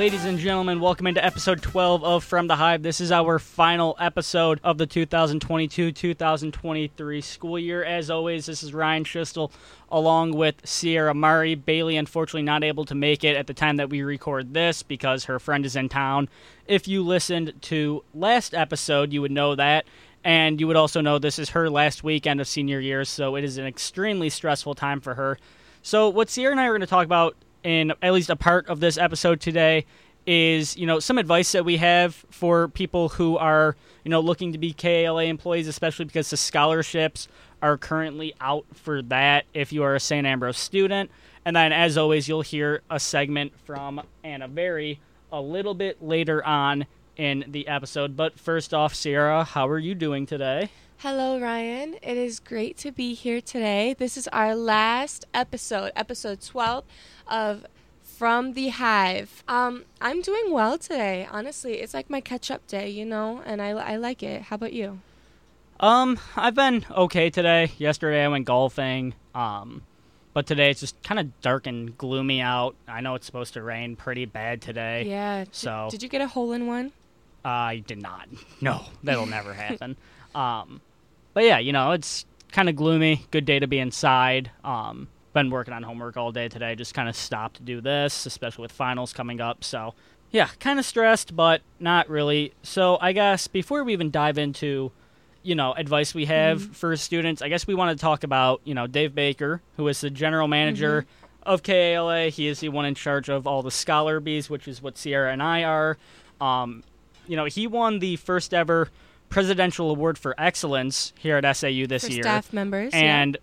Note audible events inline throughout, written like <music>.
Ladies and gentlemen, welcome into episode 12 of From the Hive. This is our final episode of the 2022 2023 school year. As always, this is Ryan Schistel along with Sierra Murray. Bailey, unfortunately, not able to make it at the time that we record this because her friend is in town. If you listened to last episode, you would know that. And you would also know this is her last weekend of senior year, so it is an extremely stressful time for her. So, what Sierra and I are going to talk about in at least a part of this episode today is you know some advice that we have for people who are you know looking to be KALA employees, especially because the scholarships are currently out for that if you are a St. Ambrose student. And then, as always, you'll hear a segment from Anna Berry a little bit later on in the episode. But first off, Sierra, how are you doing today? Hello, Ryan. It is great to be here today. This is our last episode, episode 12 of From the Hive. Um, I'm doing well today. Honestly, it's like my catch up day, you know, and I, I like it. How about you? Um, I've been okay today. Yesterday I went golfing. Um, but today it's just kind of dark and gloomy out. I know it's supposed to rain pretty bad today. Yeah. So did you get a hole in one? I did not. No, that'll never happen. <laughs> Um, but yeah, you know, it's kind of gloomy. Good day to be inside. Um, been working on homework all day today. Just kind of stopped to do this, especially with finals coming up. So yeah, kind of stressed, but not really. So I guess before we even dive into, you know, advice we have Mhm. for students, I guess we want to talk about, you know, Dave Baker, who is the general manager of KALA. He is the one in charge of all the scholar bees, which is what Sierra and I are. Um, you know, he won the first ever presidential award for excellence here at SAU this For year, staff members. yeah. and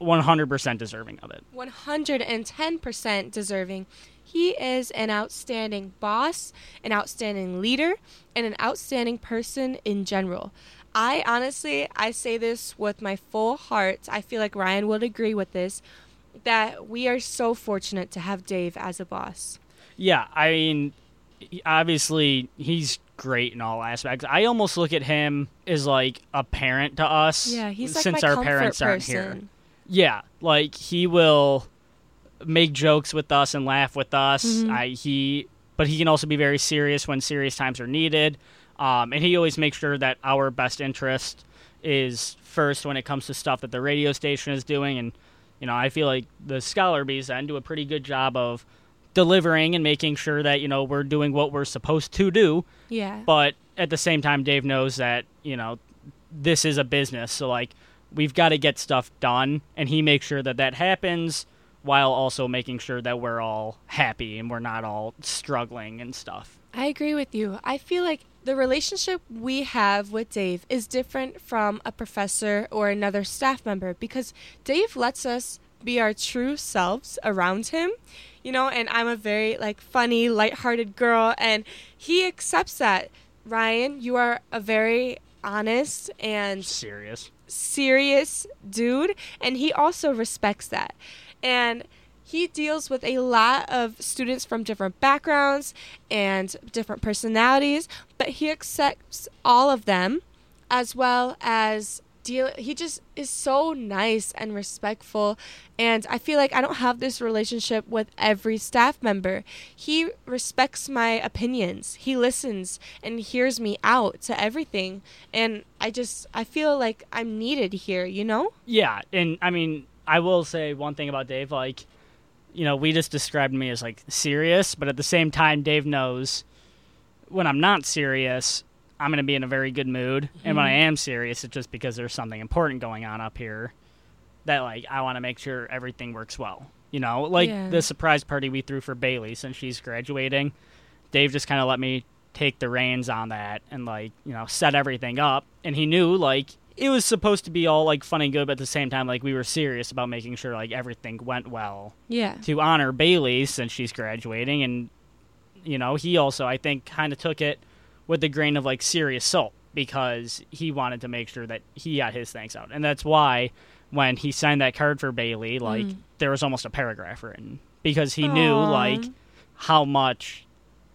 100% deserving of it. 110% deserving. He is an outstanding boss, an outstanding leader, and an outstanding person in general. I honestly, I say this with my full heart. I feel like Ryan would agree with this that we are so fortunate to have Dave as a boss. Yeah, I mean, obviously he's great in all aspects. I almost look at him as like a parent to us. Yeah, he's like since our parents aren't person. here. Yeah, like he will make jokes with us and laugh with us. Mhm. I he, but he can also be very serious when serious times are needed. Um, and he always makes sure that our best interest is first when it comes to stuff that the radio station is doing. And you know, I feel like the Scholar Bees then do a pretty good job of delivering and making sure that you know we're doing what we're supposed to do. Yeah. But at the same time, Dave knows that you know this is a business, so like we've got to get stuff done, and he makes sure that that happens while also making sure that we're all happy and we're not all struggling and stuff. I agree with you. I feel like the relationship we have with Dave is different from a professor or another staff member because Dave lets us be our true selves around him. You know, and I'm a very like funny, lighthearted girl and he accepts that. Ryan, you are a very honest and Serious. serious dude and he also respects that and he deals with a lot of students from different backgrounds and different personalities but he accepts all of them as well as deal he just is so nice and respectful. And i feel like i don't have this relationship with every staff member. He respects my opinions. He listens and hears me out to everything. And i just i feel like i'm needed here you know? Yeah, and I mean, I will say one thing about Dave. Like, you know, we just described me as like serious, but at the same time, Dave knows when I'm not serious, I'm going to be in a very good mood, and when I mm-hmm. am serious, it's just because there's something important going on up here that like I want to make sure everything works well. You know, like Yeah. the surprise party we threw for Bailey since she's graduating. Dave just kind of let me take the reins on that and like you know set everything up, and he knew like it was supposed to be all like fun and good, but at the same time like we were serious about making sure like everything went well yeah to honor Bailey since she's graduating, and you know he also I think kind of took it with a grain of like serious salt because he wanted to make sure that he got his thanks out, and that's why when he signed that card for Bailey, like Mhm. there was almost a paragraph written because he knew like how much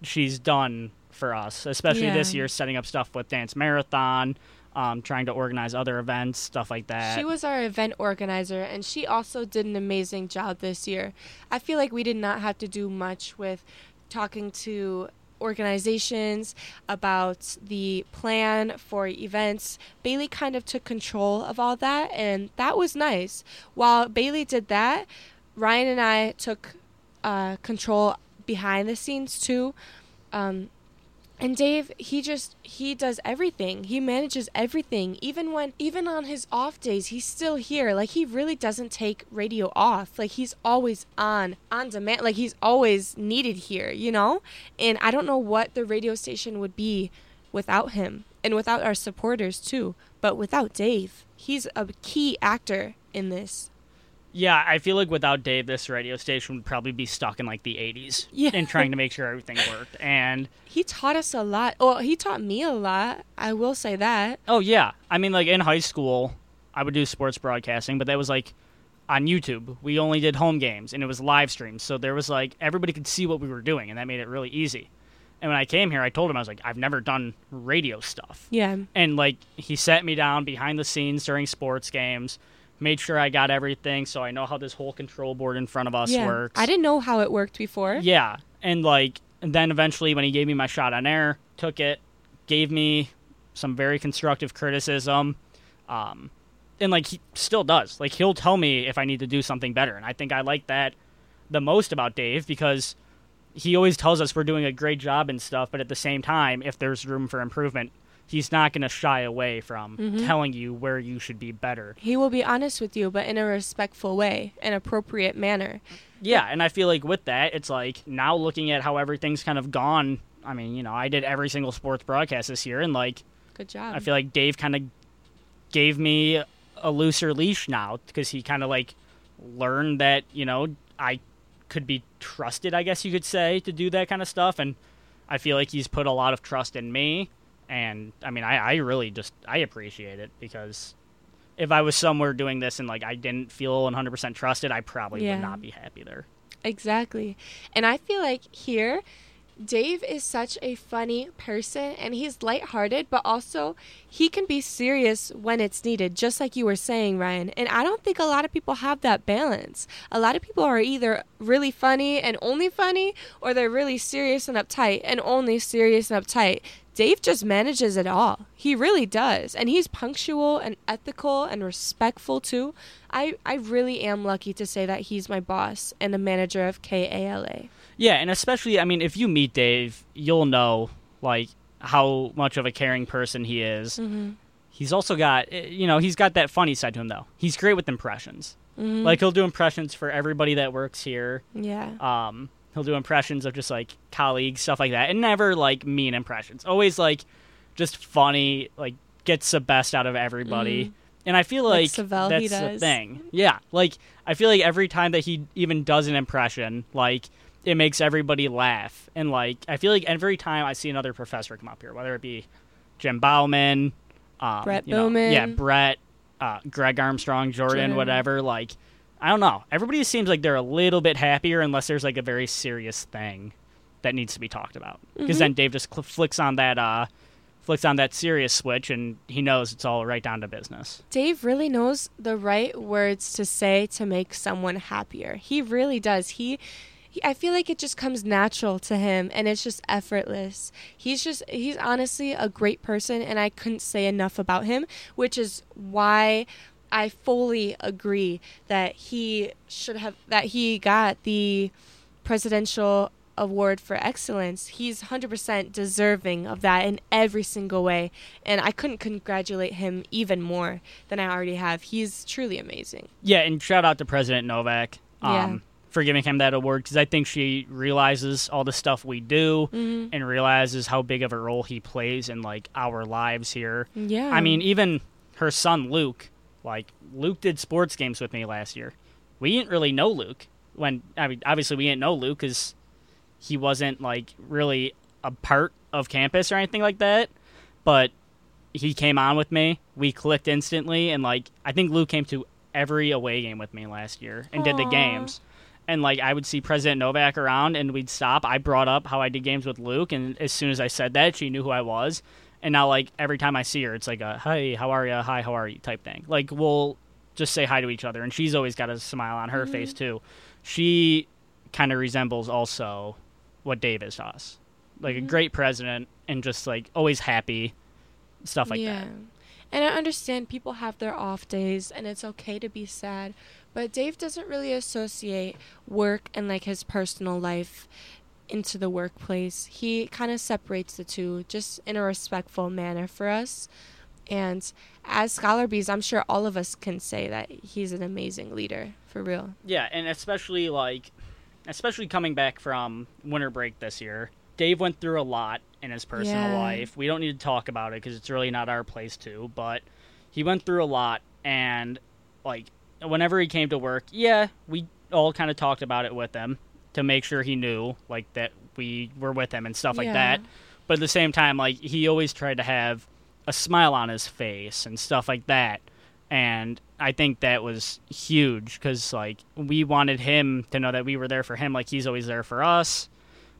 she's done for us, especially this year, setting up stuff with Dance Marathon, um, trying to organize other events, stuff like that. She was our event organizer, and she also did an amazing job this year. I feel like we did not have to do much with talking to organizations about the plan for events. Bailey kind of took control of all that, and that was nice. While Bailey did that, Ryan and I took uh, control behind the scenes too. Um, and Dave, he just he does everything. He manages everything. Even when even on his off days, he's still here. Like he really doesn't take radio off. Like he's always on on demand. Like he's always needed here, you know? And I don't know what the radio station would be without him and without our supporters too. But without Dave, he's a key actor in this. Yeah, I feel like without Dave, this radio station would probably be stuck in like the 80s Yeah. and trying to make sure everything worked. And He taught us a lot. Well, he taught me a lot. I will say that. oh, yeah. I mean, like in high school, I would do sports broadcasting, but that was like on YouTube. We only did home games and it was live streams. So there was like everybody could see what we were doing, and that made it really easy. And when I came here, I told him, I was like, I've never done radio stuff. Yeah. and like he sat me down behind the scenes during sports games made sure i got everything so i know how this whole control board in front of us yeah. works I didn't know how it worked before. yeah and like and then eventually when he gave me my shot on air took it gave me some very constructive criticism um and like he still does like he'll tell me if i need to do something better and i think i like that the most about dave because he always tells us we're doing a great job and stuff but at the same time if there's room for improvement he's not going to shy away from Mhm. telling you where you should be better He will be honest with you, but in a respectful way, an appropriate manner. Yeah, and I feel like with that, it's like now looking at how everything's kind of gone. I mean, you know, I did every single sports broadcast this year, and like Good job. I feel like Dave kind of gave me a looser leash now because he kind of like learned that you know I could be trusted, I guess you could say, to do that kind of stuff, and I feel like he's put a lot of trust in me, and I mean, I, I really just I appreciate it because. If I was somewhere doing this and like I didn't feel 100% trusted, I probably Yeah. would not be happy there. Exactly. And I feel like here, Dave is such a funny person and he's lighthearted, but also he can be serious when it's needed, just like you were saying, Ryan. And I don't think a lot of people have that balance. A lot of people are either really funny and only funny, or they're really serious and uptight and only serious and uptight. Dave just manages it all. He really does. And he's punctual and ethical and respectful too. I, I really am lucky to say that he's my boss and the manager of KALA. Yeah, and especially, I mean, if you meet Dave, you'll know like how much of a caring person he is. Mm-hmm. He's also got, eh, you know, he's got that funny side to him though. He's great with impressions. Mm-hmm. Like he'll do impressions for everybody that works here. yeah. Um, he'll do impressions of just like colleagues, stuff like that, and never like mean impressions. Always like just funny, like gets the best out of everybody. Mhm. And I feel Like like, Savell, that's the thing. Yeah, like I feel like every time that he even does an impression, like it makes everybody laugh. And like I feel like every time I see another professor come up here, whether it be Jim Bauman, um, Brett you know, Bowman. yeah, Brett, uh, Greg Armstrong, Jordan, Jordan. whatever. Like I don't know. Everybody seems like they're a little bit happier unless there's like a very serious thing that needs to be talked about. Because Mhm. then Dave just cl- flicks on that uh, flicks on that serious switch, and he knows it's all right down to business. Dave really knows the right words to say to make someone happier. He really does. He, he I feel like it just comes natural to him and it's just effortless. He's just he's honestly a great person and I couldn't say enough about him, which is why I fully agree that he should have that he got the presidential award for excellence. He's 100% deserving of that in every single way. And I couldn't congratulate him even more than I already have. He's truly amazing. Yeah, and shout out to President Novak um, Yeah. For giving him that award because I think she realizes all the stuff we do Mhm. and realizes how big of a role he plays in like our lives here. Yeah. I mean, even her son Luke, like Luke did sports games with me last year. We didn't really know Luke when I mean, obviously we didn't know Luke because he wasn't like really a part of campus or anything like that. But he came on with me. We clicked instantly, and like I think Luke came to every away game with me last year and did the games. And like I would see President Novak around, and we'd stop. I brought up how I did games with Luke, and as soon as I said that, she knew who I was. And now, like every time I see her, it's like a "Hey, how are you? Hi, how are you?" type thing. Like we'll just say hi to each other, and she's always got a smile on her Mhm. face too. She kind of resembles also what Dave is to us. Like Mhm. a great president and just like always happy, stuff like yeah. that. And I understand people have their off days and it's okay to be sad, but Dave doesn't really associate work and like his personal life into the workplace. He kind of separates the two just in a respectful manner for us. And as Scholar Bees, I'm sure all of us can say that he's an amazing leader, for real. Yeah, and especially like, especially coming back from winter break this year, Dave went through a lot in his personal Yeah. life. We don't need to talk about it because it's really not our place to. But he went through a lot, and like, whenever he came to work, yeah, we all kind of talked about it with him to make sure he knew like that we were with him and stuff like that. But at the same time, like he always tried to have a smile on his face and stuff like that. And I think that was huge because like we wanted him to know that we were there for him, like he's always there for us.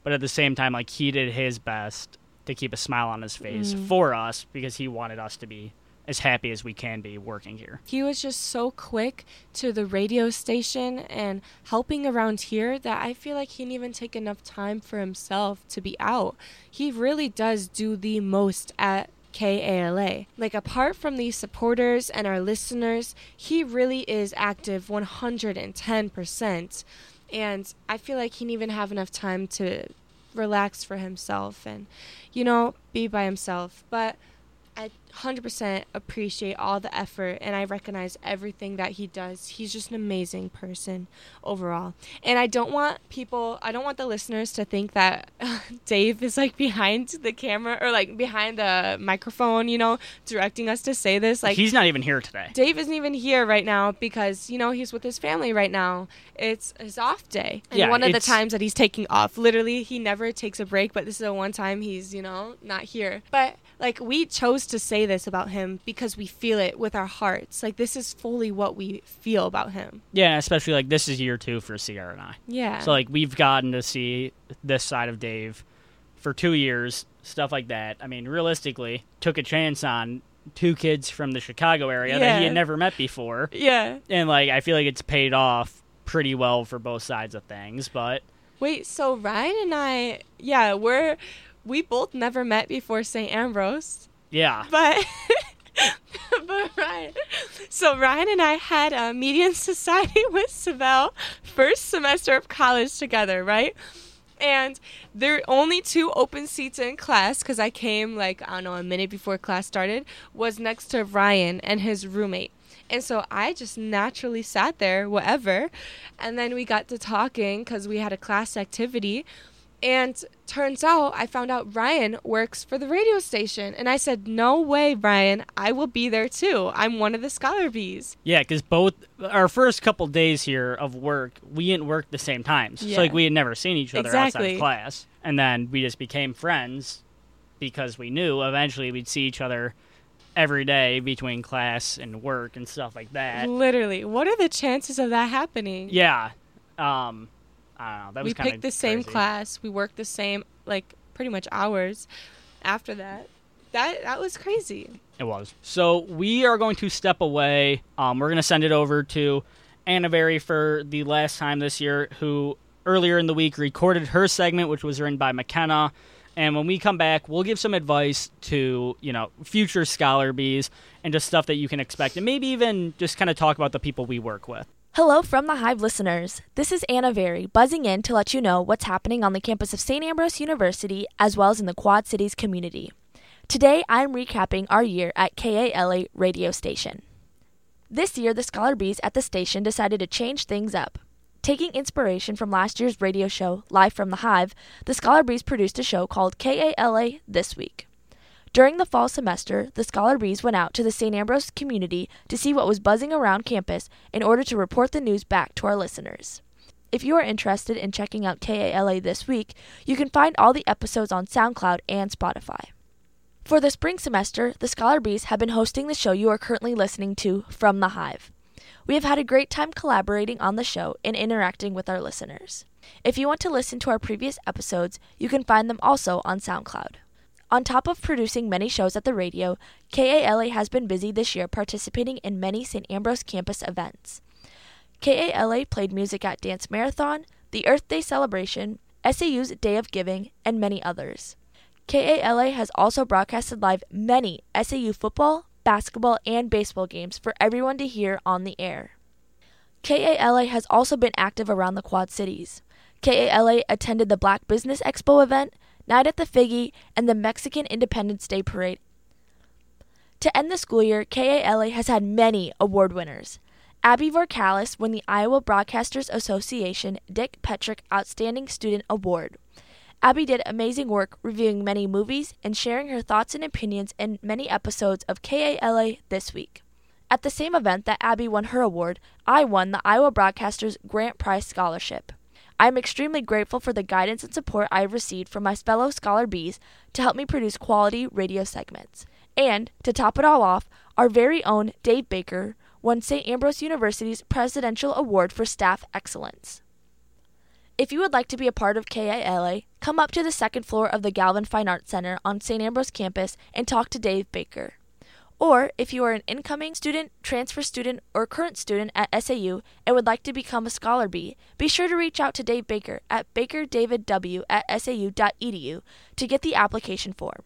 But at the same time, like he did his best to keep a smile on his face Mm. for us because he wanted us to be as happy as we can be working here. He was just so quick to the radio station and helping around here that I feel like he didn't even take enough time for himself to be out. He really does do the most at KALA. Like, apart from the supporters and our listeners, he really is active 110%. And I feel like he didn't even have enough time to relax for himself and, you know, be by himself. But I 100% appreciate all the effort and I recognize everything that he does. He's just an amazing person overall. And I don't want people, I don't want the listeners to think that <laughs> Dave is like behind the camera or like behind the microphone, you know, directing us to say this. Like, he's not even here today. Dave isn't even here right now because you know he's with his family right now. It's his off day, and Yeah, one of the times that he's taking off. Literally, he never takes a break, but this is the one time he's you know not here. But like we chose to say this about him because we feel it with our hearts. Like this is fully what we feel about him. Yeah, especially like this is year two for Sierra and I. Yeah. So like we've gotten to see this side of Dave for two years, stuff like that. I mean, realistically, took a chance on two kids from the Chicago area that he had never met before, yeah. and like I feel like it's paid off pretty well for both sides of things. But Wait, so Ryan and I, yeah, we're we both never met before St. Ambrose. Yeah, But <laughs> but Ryan, so Ryan and I had a median society <laughs> with Savell first semester of college together, right? And there are only two open seats in class because I came like I don't know a minute before class started. Was next to Ryan and his roommate. And so I just naturally sat there, whatever. And then we got to talking because we had a class activity. And turns out I found out Ryan works for the radio station. And I said, No way, Ryan. I will be there too. I'm one of the Scholar Bees. yeah, because both our first couple days here of work, we didn't work the same times. Yeah. So like we had never seen each other outside of class, and then we just became friends because we knew eventually we'd see each other every day between class and work and stuff like that. Literally. What are the chances of that happening? Yeah. Um, I don't know. That was we kind of picked the same class. We worked the same, like, pretty much hours after that. That, that was crazy. It was. So we are going to step away. Um, we're going to send it over to Anna Berry for the last time this year, who earlier in the week recorded her segment, which was written by McKenna. And when we come back, we'll give some advice to you know future scholar bees and just stuff that you can expect, and maybe even just kind of talk about the people we work with. Hello from the Hive listeners. This is Anna Very, buzzing in to let you know what's happening on the campus of St. Ambrose University as well as in the Quad Cities community. Today, I'm recapping our year at KALA radio station. This year, the Scholar Bees at the station decided to change things up. Taking inspiration from last year's radio show, Live from the Hive, the Scholar Bees produced a show called KALA This Week. During the fall semester, the Scholar Bees went out to the St. Ambrose community to see what was buzzing around campus in order to report the news back to our listeners. If you are interested in checking out KALA this week, you can find all the episodes on SoundCloud and Spotify. For the spring semester, the Scholar Bees have been hosting the show you are currently listening to, From the Hive. We have had a great time collaborating on the show and interacting with our listeners. If you want to listen to our previous episodes, you can find them also on SoundCloud. On top of producing many shows at the radio, KALA has been busy this year participating in many St. Ambrose campus events. KALA played music at Dance Marathon, the Earth Day celebration, SAU's Day of Giving, and many others. KALA has also broadcasted live many SAU football, basketball, and baseball games for everyone to hear on the air. KALA has also been active around the Quad Cities. KALA attended the Black Business Expo event, Night at the Figge, and the Mexican Independence Day Parade. To end the school year, KALA has had many award winners. Abby Vorkalis won the Iowa Broadcasters Association Dick Petrick Outstanding Student Award. Abby did amazing work reviewing many movies and sharing her thoughts and opinions in many episodes of KALA this week. At the same event that Abby won her award, I won the Iowa Broadcasters Grant Prize Scholarship. I am extremely grateful for the guidance and support I have received from my fellow Scholar Bees to help me produce quality radio segments. And, to top it all off, our very own Dave Baker won St. Ambrose University's Presidential Award for Staff Excellence. If you would like to be a part of KALA, come up to the second floor of the Galvin Fine Arts Center on St. Ambrose campus and talk to Dave Baker. Or if you are an incoming student, transfer student, or current student at SAU and would like to become a Scholar Bee, be sure to reach out to Dave Baker at bakerdavidw at sau.edu to get the application form.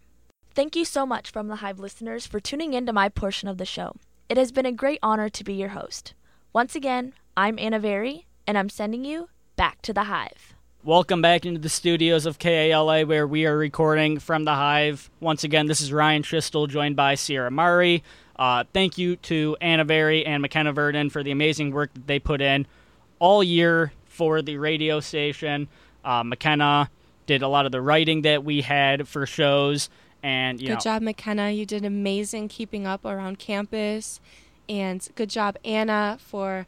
Thank you so much from the Hive listeners for tuning in to my portion of the show. It has been a great honor to be your host. Once again, I'm Anna Very, and I'm sending you back to the Hive. Welcome back into the studios of KALA where we are recording from the Hive. Once again, this is Ryan Tristel joined by Sierra Murray. Uh, thank you to Anna Very and McKenna Verdon for the amazing work that they put in all year for the radio station. Uh, McKenna did a lot of the writing that we had for shows. And good know, job, McKenna. You did amazing keeping up around campus, and good job, Anna, for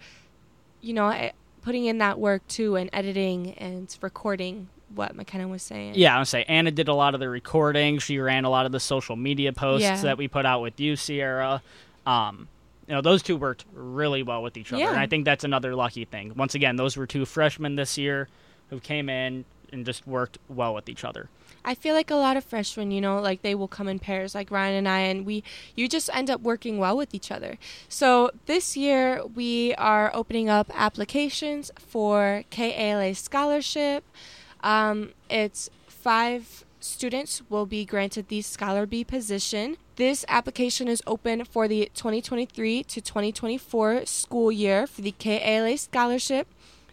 you know putting in that work too and editing and recording what McKenna was saying. Yeah, I would say Anna did a lot of the recording. She ran a lot of the social media posts Yeah. that we put out with you, Sierra. Um, you know, those two worked really well with each other, Yeah. and I think that's another lucky thing. Once again, those were two freshmen this year who came in and just worked well with each other. I feel like a lot of freshmen, you know, like they will come in pairs, like Ryan and I, and we, you just end up working well with each other. So this year we are opening up applications for KALA scholarship. Um, it's five students will be granted the Scholar Bee position. This application is open for the 2023 to 2024 school year for the KALA scholarship.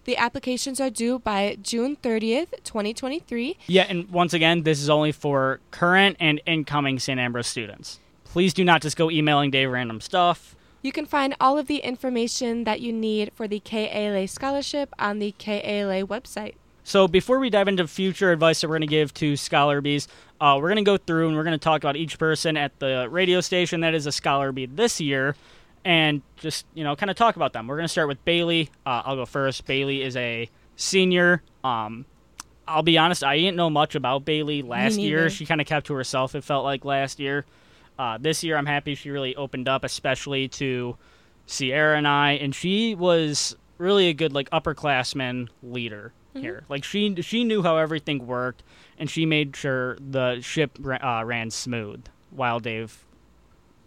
The applications are due by June 30th, 2023. Yeah, and once again, this is only for current and incoming St. Ambrose students. Please do not just go emailing Dave random stuff. You can find all of the information that you need for the KALA scholarship on the KALA website. So before we dive into future advice that we're going to give to Scholar Bees, uh, we're going to go through and we're going to talk about each person at the radio station that is a Scholar Bee this year, and just you know kind of talk about them. We're going to start with Bailey. Uh, I'll go first. Bailey is a senior. Um, I'll be honest, I didn't know much about Bailey last year. She kind of kept to herself. It felt like last year. Uh, this year, I'm happy she really opened up, especially to Sierra and I, and she was really a good like upperclassman leader here. Like she she knew how everything worked, and she made sure the ship ra- uh, ran smooth while Dave,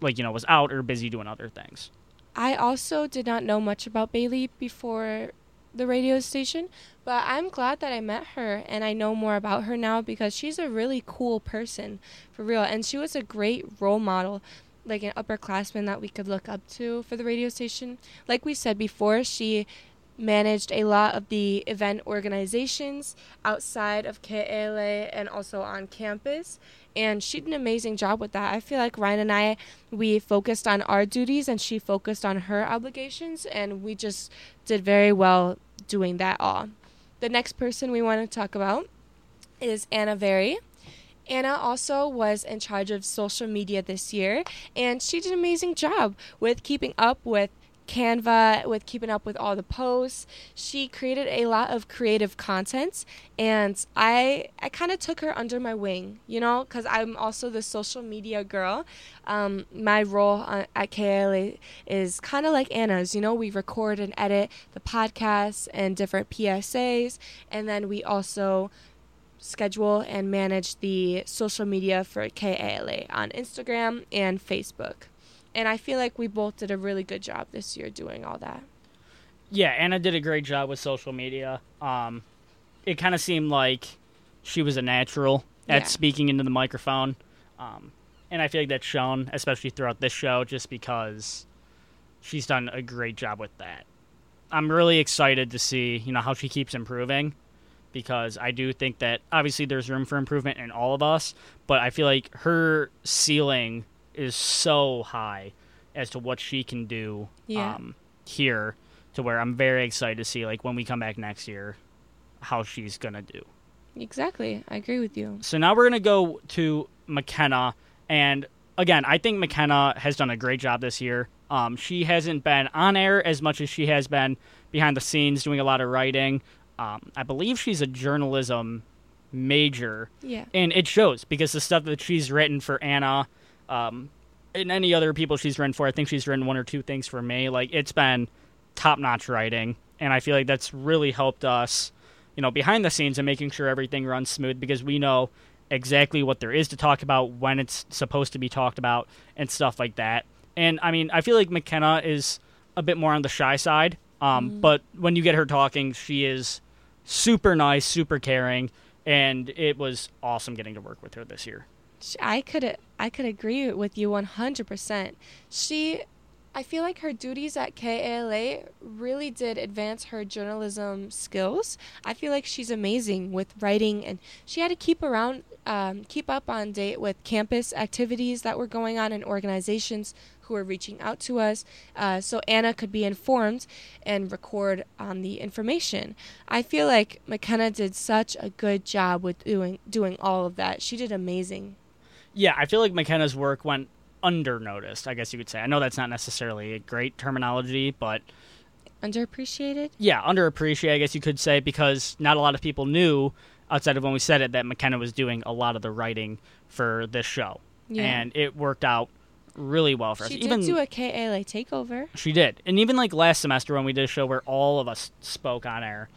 like you know, was out or busy doing other things. I also did not know much about Bailey before the radio station, but I'm glad that I met her and I know more about her now because she's a really cool person for real. And she was a great role model, like an upperclassman that we could look up to for the radio station. Like we said before, she managed a lot of the event organizations outside of KALA and also on campus. And she did an amazing job with that. I feel like Ryan and I, we focused on our duties and she focused on her obligations, and we just did very well doing that all. The next person we want to talk about is Anna Very. Anna also was in charge of social media this year, and she did an amazing job with keeping up with Canva, with keeping up with all the posts. She created a lot of creative content, and I I kind of took her under my wing, you know, because I'm also the social media girl. Um, my role on, at KALA is kind of like Anna's, you know, we record and edit the podcasts and different PSAs, and then we also schedule and manage the social media for KALA on Instagram and Facebook. And I feel like we both did a really good job this year doing all that. Yeah, Anna did a great job with social media. Um, it kind of seemed like she was a natural at Yeah. speaking into the microphone. Um, and I feel like that's shown, especially throughout this show, just because she's done a great job with that. I'm really excited to see, you know, how she keeps improving because I do think that obviously there's room for improvement in all of us, but I feel like her ceiling is so high as to what she can do Yeah. um, here to where I'm very excited to see like when we come back next year how she's to do. Exactly. I agree with you. So now we're to go to McKenna. And again, I think McKenna has done a great job this year. Um, she hasn't been on air as much as she has been behind the scenes doing a lot of writing. Um, I believe she's a journalism major. Yeah. And it shows because the stuff that she's written for Anna um, and any other people she's written for, I think she's written one or two things for me. Like, it's been top notch writing. And I feel like that's really helped us, you know, behind the scenes and making sure everything runs smooth because we know exactly what there is to talk about, when it's supposed to be talked about, and stuff like that. And I mean, I feel like McKenna is a bit more on the shy side. Um, But when you get her talking, she is super nice, super caring, and it was awesome getting to work with her this year. I could I could agree with you 100%. She I feel like her duties at KALA really did advance her journalism skills. I feel like she's amazing with writing and she had to keep around um, keep up on date with campus activities that were going on in organizations who were reaching out to us uh, so Anna could be informed and record on the information. I feel like McKenna did such a good job with doing doing all of that. She did amazing. Yeah, I feel like McKenna's work went under noticed, I guess you could say. I know that's not necessarily a great terminology, but Underappreciated? yeah, underappreciated, I guess you could say, because not a lot of people knew outside of when we said it that McKenna was doing a lot of the writing for this show. Yeah. And it worked out really well for us. She even did do a KALA takeover. She did, and even like last semester when we did a show where all of us spoke on air,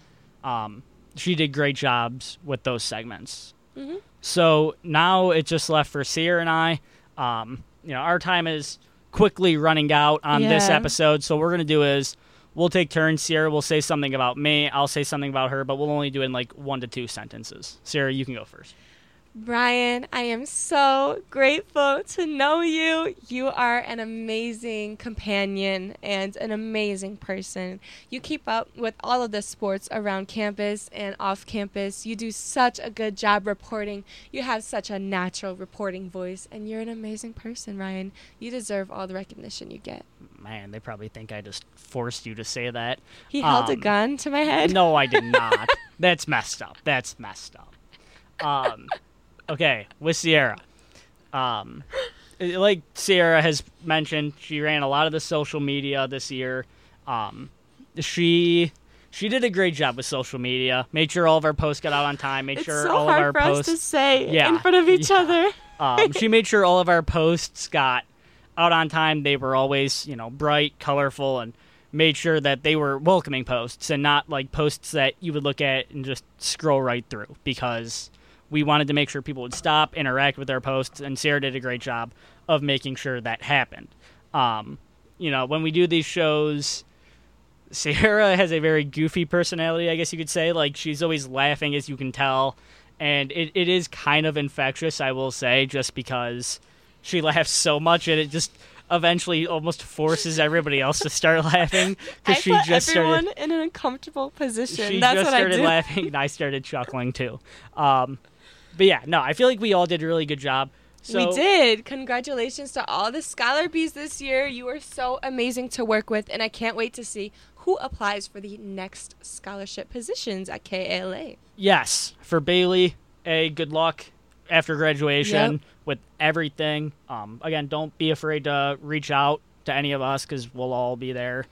um, she did great jobs with those segments. Mhm. So now it's just left for Sierra and I. Um, you know, our time is quickly running out on this episode, so what we're gonna do is we'll take turns. Sierra will say something about me. I'll say something about her, but we'll only do it in like one to two sentences. Sierra, you can go first. Brian, I am so grateful to know you. You are an amazing companion and an amazing person. You keep up with all of the sports around campus and off campus. You do such a good job reporting. You have such a natural reporting voice, and you're an amazing person, Ryan. You deserve all the recognition you get. Man, they probably think I just forced you to say that. He held a Um, gun to my head. No, I did <laughs> not. That's messed up. That's messed up. Um, okay, with Sierra. Um, like Sierra has mentioned, she ran a lot of the social media this year. Um, she she did a great job with social media. Made sure all of our posts got out on time. Made It's sure so all of our hard for us posts to say Yeah, in front of each yeah. other. um, she made sure all of our posts got out on time. They were always, you know, bright, colorful, and made sure that they were welcoming posts and not like posts that you would look at and just scroll right through because we wanted to make sure people would stop, interact with our posts, and Sarah did a great job of making sure that happened. Um, you know, when we do these shows, Sarah <laughs> has a very goofy personality, I guess you could say. Like, she's always laughing, as you can tell. And it, it is kind of infectious, I will say, just because she laughs so much and it just eventually almost forces everybody else to start <laughs> laughing. Because she just everyone started. in an uncomfortable position. She That's just what I started laughing, and I started chuckling too. Um, but yeah, no, I feel like we all did a really good job. So, we did. Congratulations to all the Scholar Bees this year. You are so amazing to work with, and I can't wait to see who applies for the next scholarship positions at KALA. Yes, for Bailey, a good luck after graduation Yep. with everything. Um, again, don't be afraid to reach out to any of us because we'll all be there.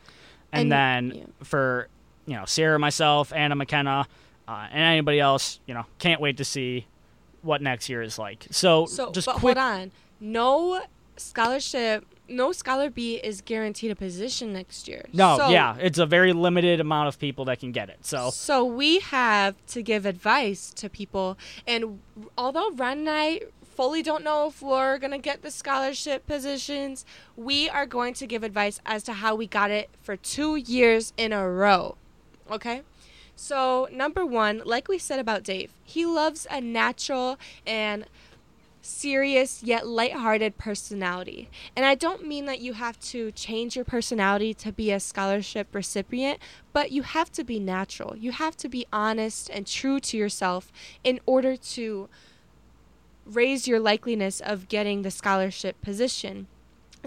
And, And- then yeah. for you know Sarah, myself, Anna McKenna, uh, and anybody else, you know, can't wait to see what next year is like. So, So, just but quick. hold on. No scholarship, no Scholar Bee is guaranteed a position next year. No, So- yeah, it's a very limited amount of people that can get it. So So we have to give advice to people, and although Ron and I fully don't know if we're gonna get the scholarship positions, we are going to give advice as to how we got it for two years in a row. Okay, So, number one, like we said about Dave, he loves a natural and serious yet lighthearted personality. And I don't mean that you have to change your personality to be a scholarship recipient, but you have to be natural. You have to be honest and true to yourself in order to raise your likeliness of getting the scholarship position.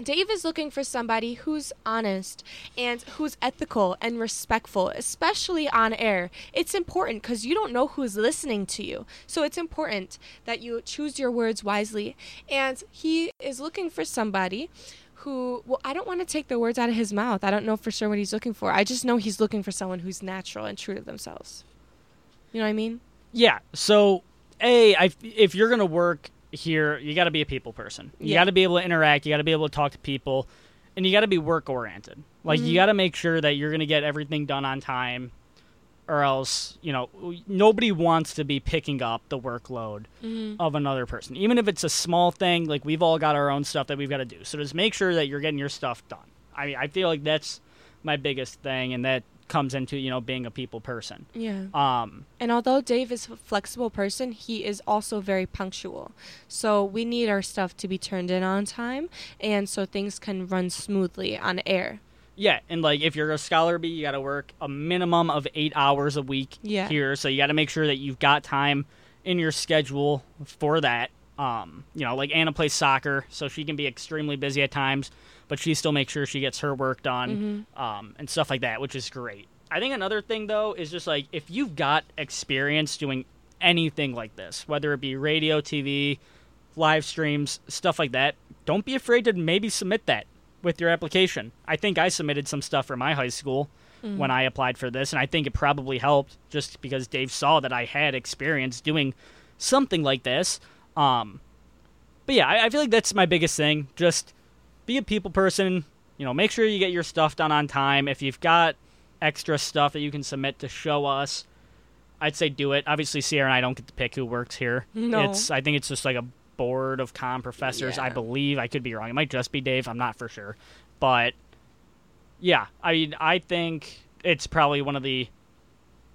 Dave is looking for somebody who's honest and who's ethical and respectful, especially on air. It's important because you don't know who's listening to you. So it's important that you choose your words wisely. And he is looking for somebody who, well, I don't want to take the words out of his mouth. I don't know for sure what he's looking for. I just know he's looking for someone who's natural and true to themselves. You know what I mean? Yeah. So, A, I, if you're going to work here, you got to be a people person. You Yeah. got to be able to interact. You got to be able to talk to people, and you got to be work oriented. Like you mm-hmm. got to make sure that you're going to get everything done on time, or else you know nobody wants to be picking up the workload mm-hmm. of another person, even if it's a small thing. Like we've all got our own stuff that we've got to do. So just make sure that you're getting your stuff done. I mean, I feel like that's my biggest thing, and that comes into you know being a people person. Yeah. Um, And although Dave is a flexible person, he is also very punctual. So we need our stuff to be turned in on time, and so things can run smoothly on air. Yeah, and like if you're a scholar bee, you got to work a minimum of eight hours a week Yeah. here. So you got to make sure that you've got time in your schedule for that. Um, you know, like Anna plays soccer, so she can be extremely busy at times, but she still makes sure she gets her work done, um, and stuff like that, which is great. I think another thing though is just like if you've got experience doing anything like this, whether it be radio, TV, live streams, stuff like that, don't be afraid to maybe submit that with your application. I think I submitted some stuff for my high school when I applied for this, and I think it probably helped just because Dave saw that I had experience doing something like this. Um, but yeah, I, I feel like that's my biggest thing. Just be a people person. You know, make sure you get your stuff done on time. If you've got extra stuff that you can submit to show us, I'd say do it. Obviously, Sierra and I don't get to pick who works here. <laughs> No. It's I think it's just like a board of com professors. I believe I could be wrong. It might just be Dave. I'm not for sure, but yeah, I mean, I think it's probably one of the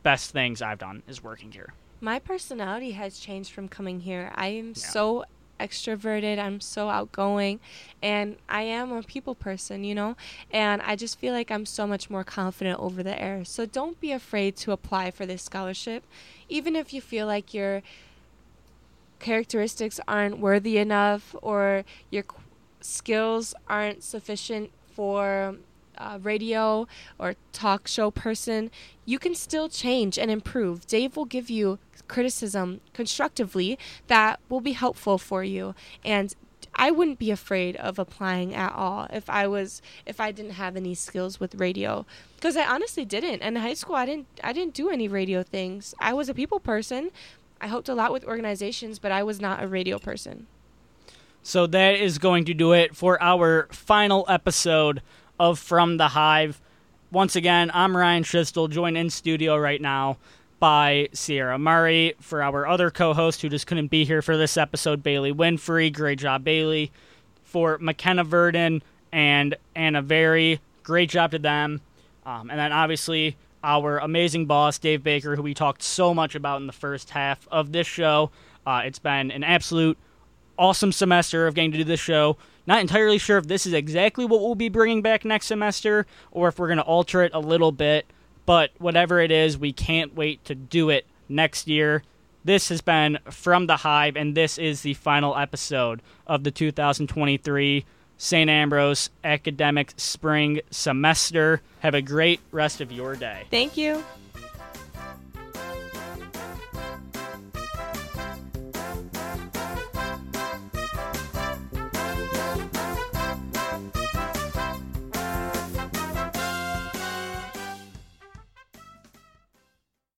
best things I've done is working here. My personality has changed from coming here. I am Yeah. so extroverted, I'm so outgoing, and I am a people person, you know? And I just feel like I'm so much more confident over the air. So don't be afraid to apply for this scholarship, even if you feel like your characteristics aren't worthy enough or your qu- skills aren't sufficient for uh, radio or talk show person, you can still change and improve. Dave will give you criticism constructively that will be helpful for you and I wouldn't be afraid of applying at all if I was if I didn't have any skills with radio because I honestly didn't. In high school I didn't I didn't do any radio things. I was a people person. I helped a lot with organizations, but I was not a radio person. So that is going to do it for our final episode of From the Hive. Once again, I'm Ryan Schistel, joined in studio right now by Sierra Murray. For our other co host who just couldn't be here for this episode, Bailey Winfrey. Great job, Bailey. For McKenna Verdon and Anna Very, great job to them. Um, and then obviously our amazing boss, Dave Baker, who we talked so much about in the first half of this show. Uh, it's been an absolute awesome semester of getting to do this show. Not entirely sure if this is exactly what we'll be bringing back next semester or if we're going to alter it a little bit, but whatever it is, we can't wait to do it next year. This has been From the Hive, and this is the final episode of the 2023 St. Ambrose Academic Spring Semester. Have a great rest of your day. Thank you.